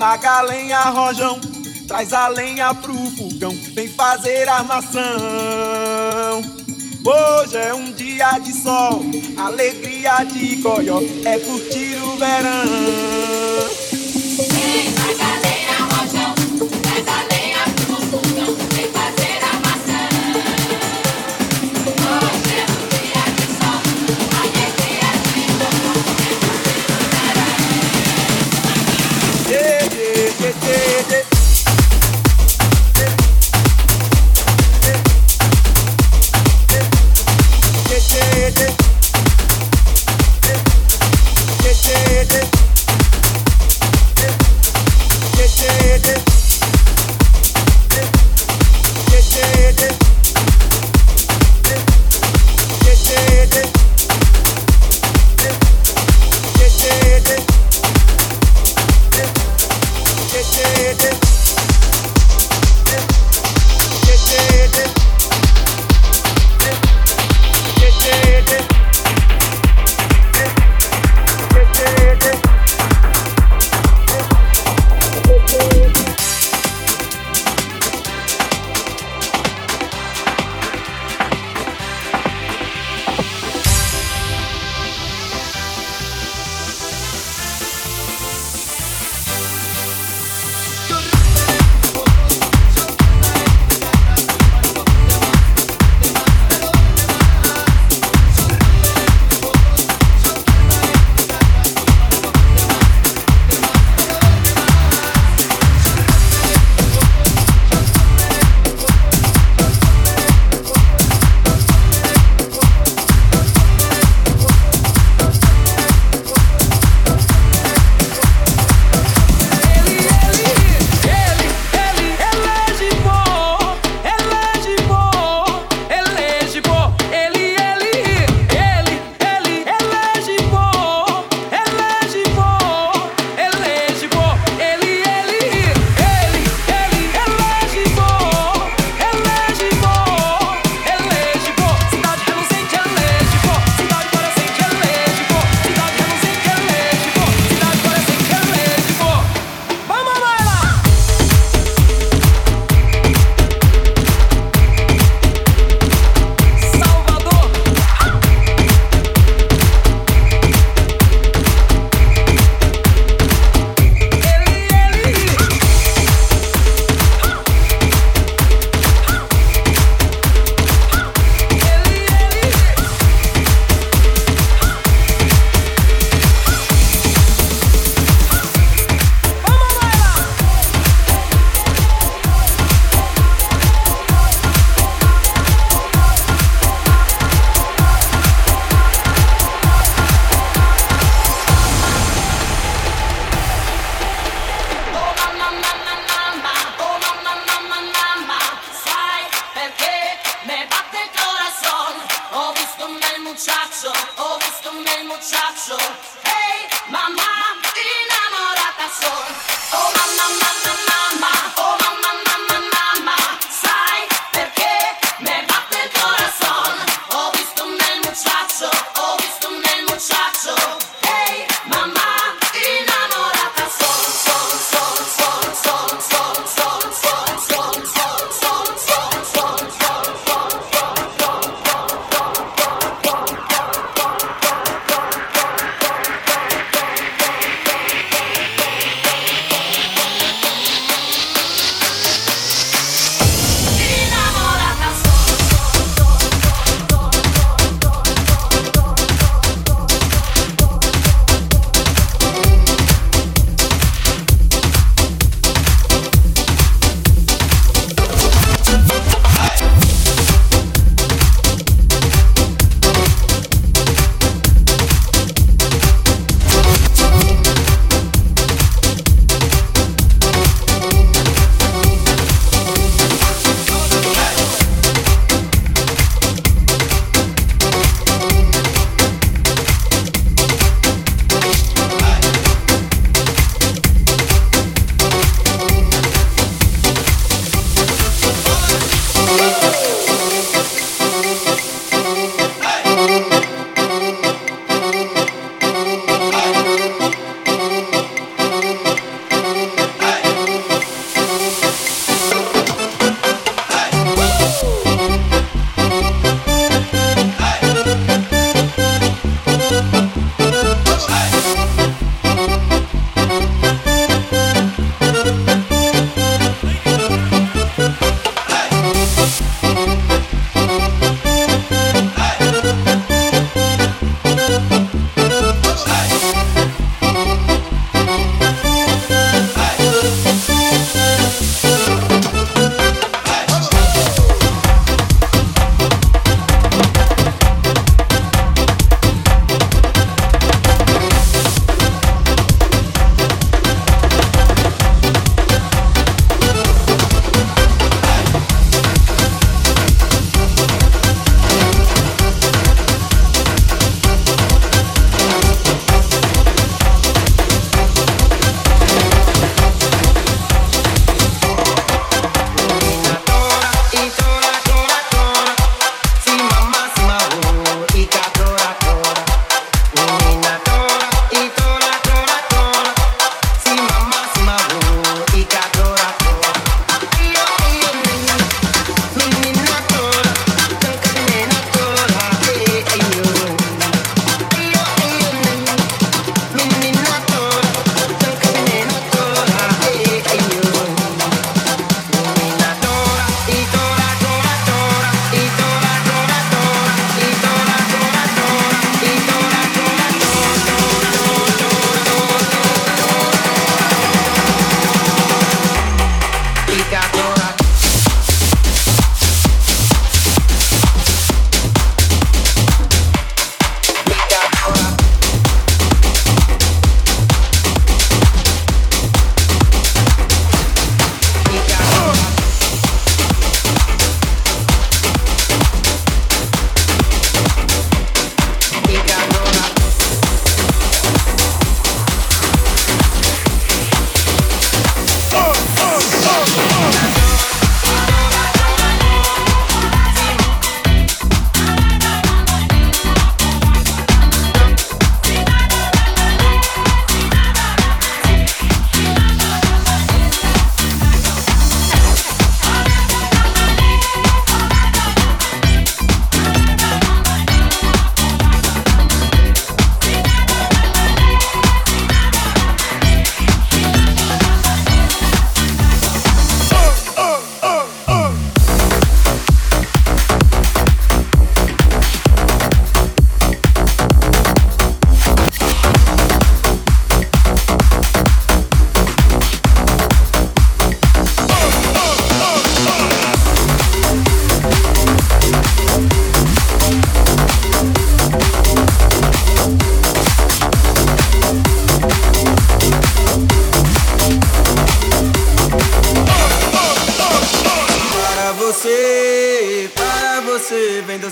Magalenha, rojão, traz a lenha pro fogão, vem fazer armação. Hoje é um dia de sol, alegria de goió, é curtir o verão. vem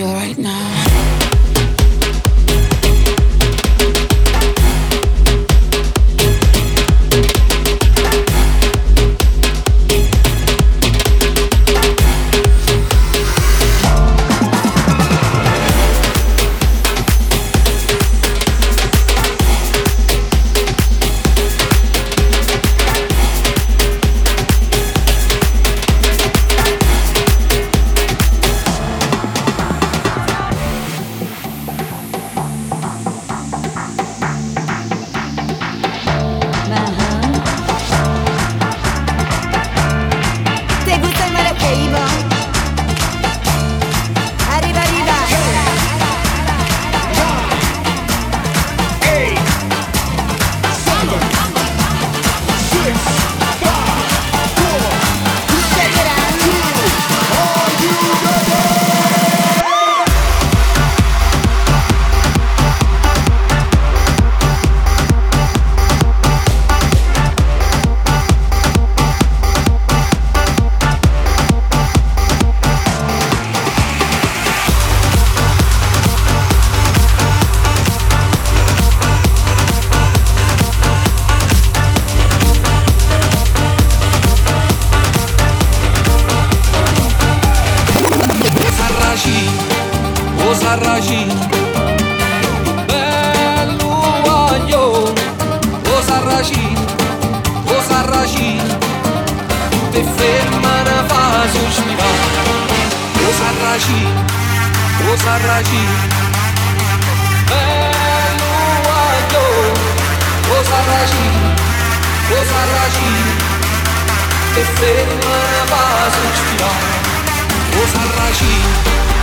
feel right now. sarragi, o sarragi Belo olho, o sarragi, o sarragi Terceiro manabá, suspirar, o sarragi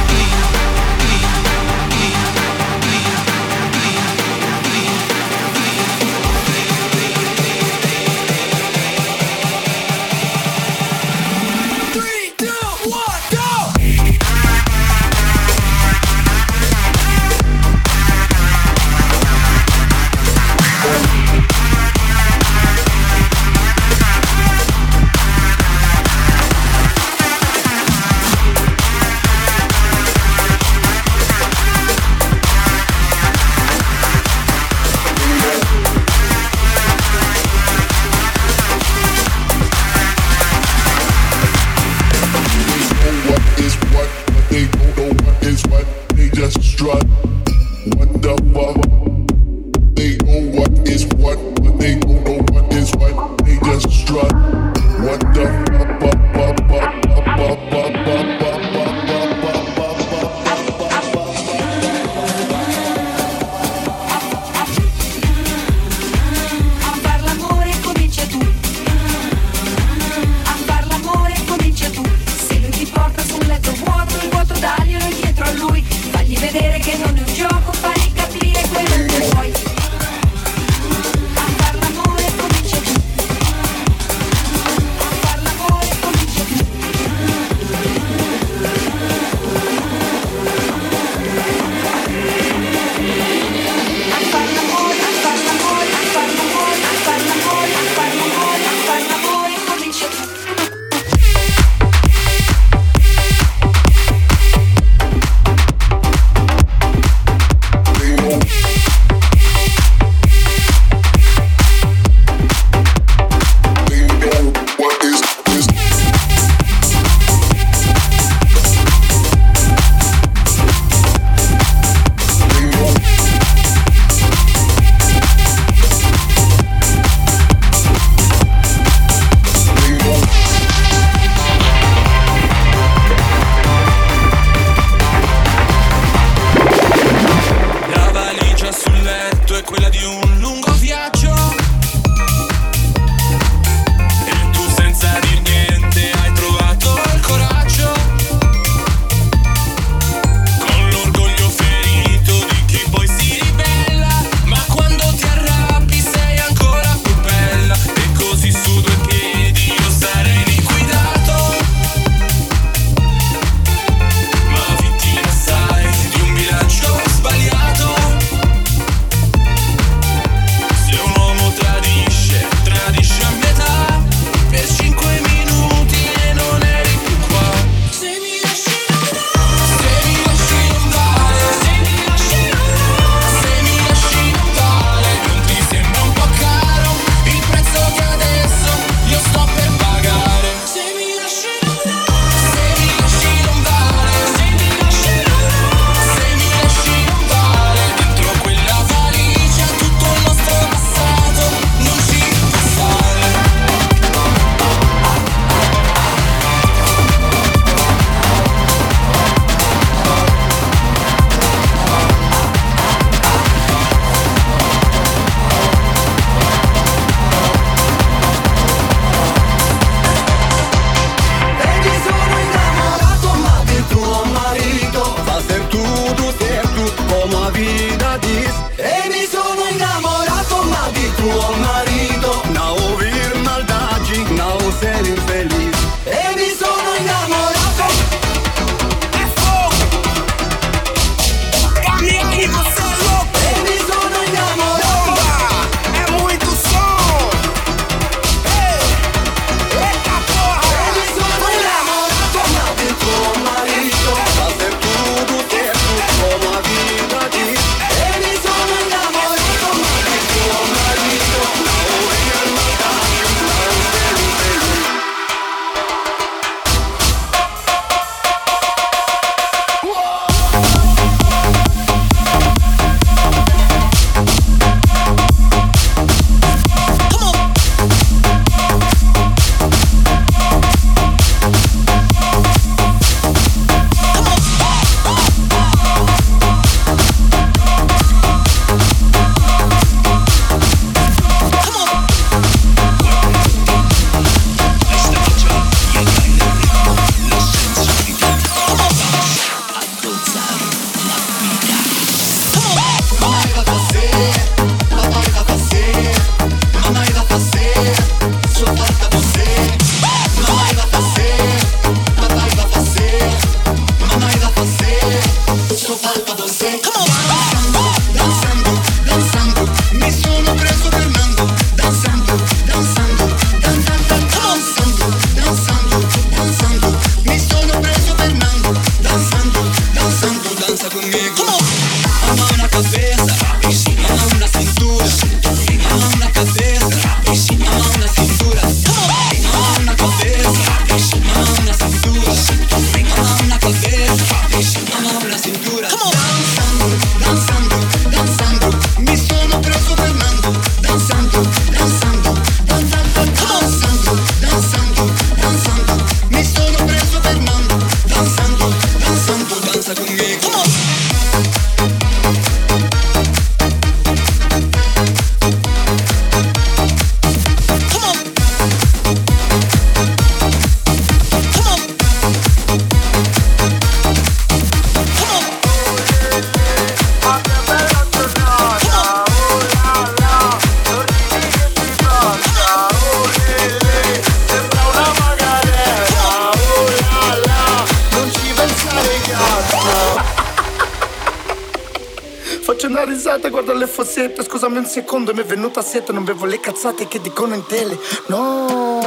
sospirare o sarraci fossetta Scusami un secondo, mi è venuta setta Non bevo le cazzate che dicono in tele. No,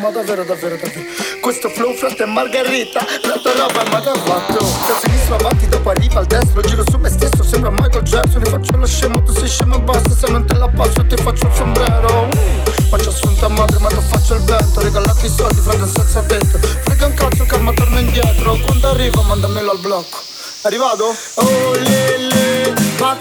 ma davvero, davvero, davvero. Questo flow frate è margarita La tua roba ma da fatto Da sinistra avanti, dopo arriva al destro Giro su me stesso, sembra Michael Jackson E faccio lo scemo, tu sei scemo e basta Se non te la passo ti faccio il sombrero. Faccio assunta madre ma lo faccio il vento Regalati i soldi, frate senza tetto. Frega un cazzo, calma, torna indietro Quando arrivo mandamelo al blocco. Arrivato? Oh lele, ma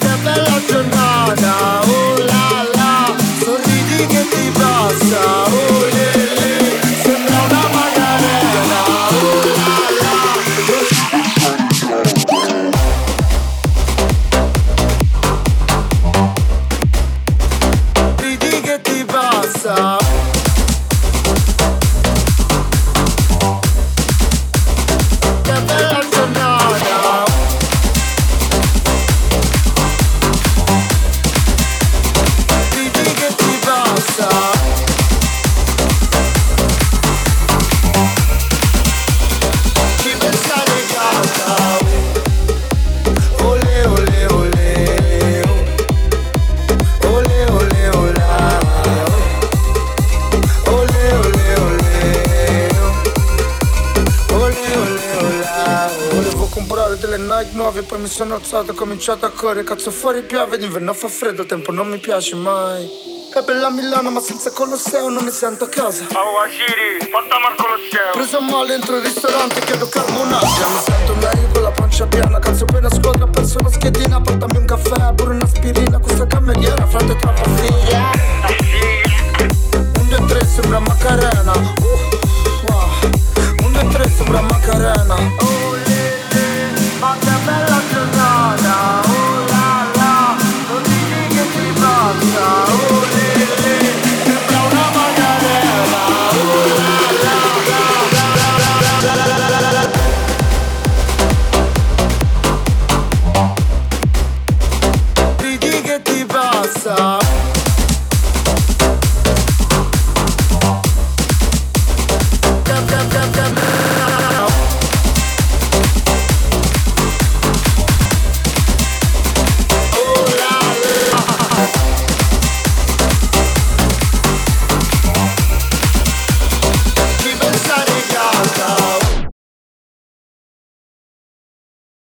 piove, poi mi sono alzato, ho cominciato a correre, cazzo fuori piove, d'inverno fa freddo, tempo non mi piace mai. È bella Milano ma senza Colosseo non mi sento a casa. Oh Ashiri, portami al Colosseo. Preso male dentro il ristorante, chiedo calma un'altra Mi sento meglio con la pancia piena, calzo appena squadra, penso una schedina Portami un caffè, pure un'aspirina, questa cameriera frate troppo figlia Un, due, tre, sembra Macarena. Uh, wow. Un, due, tre, sembra Macarena. Oh, le, le,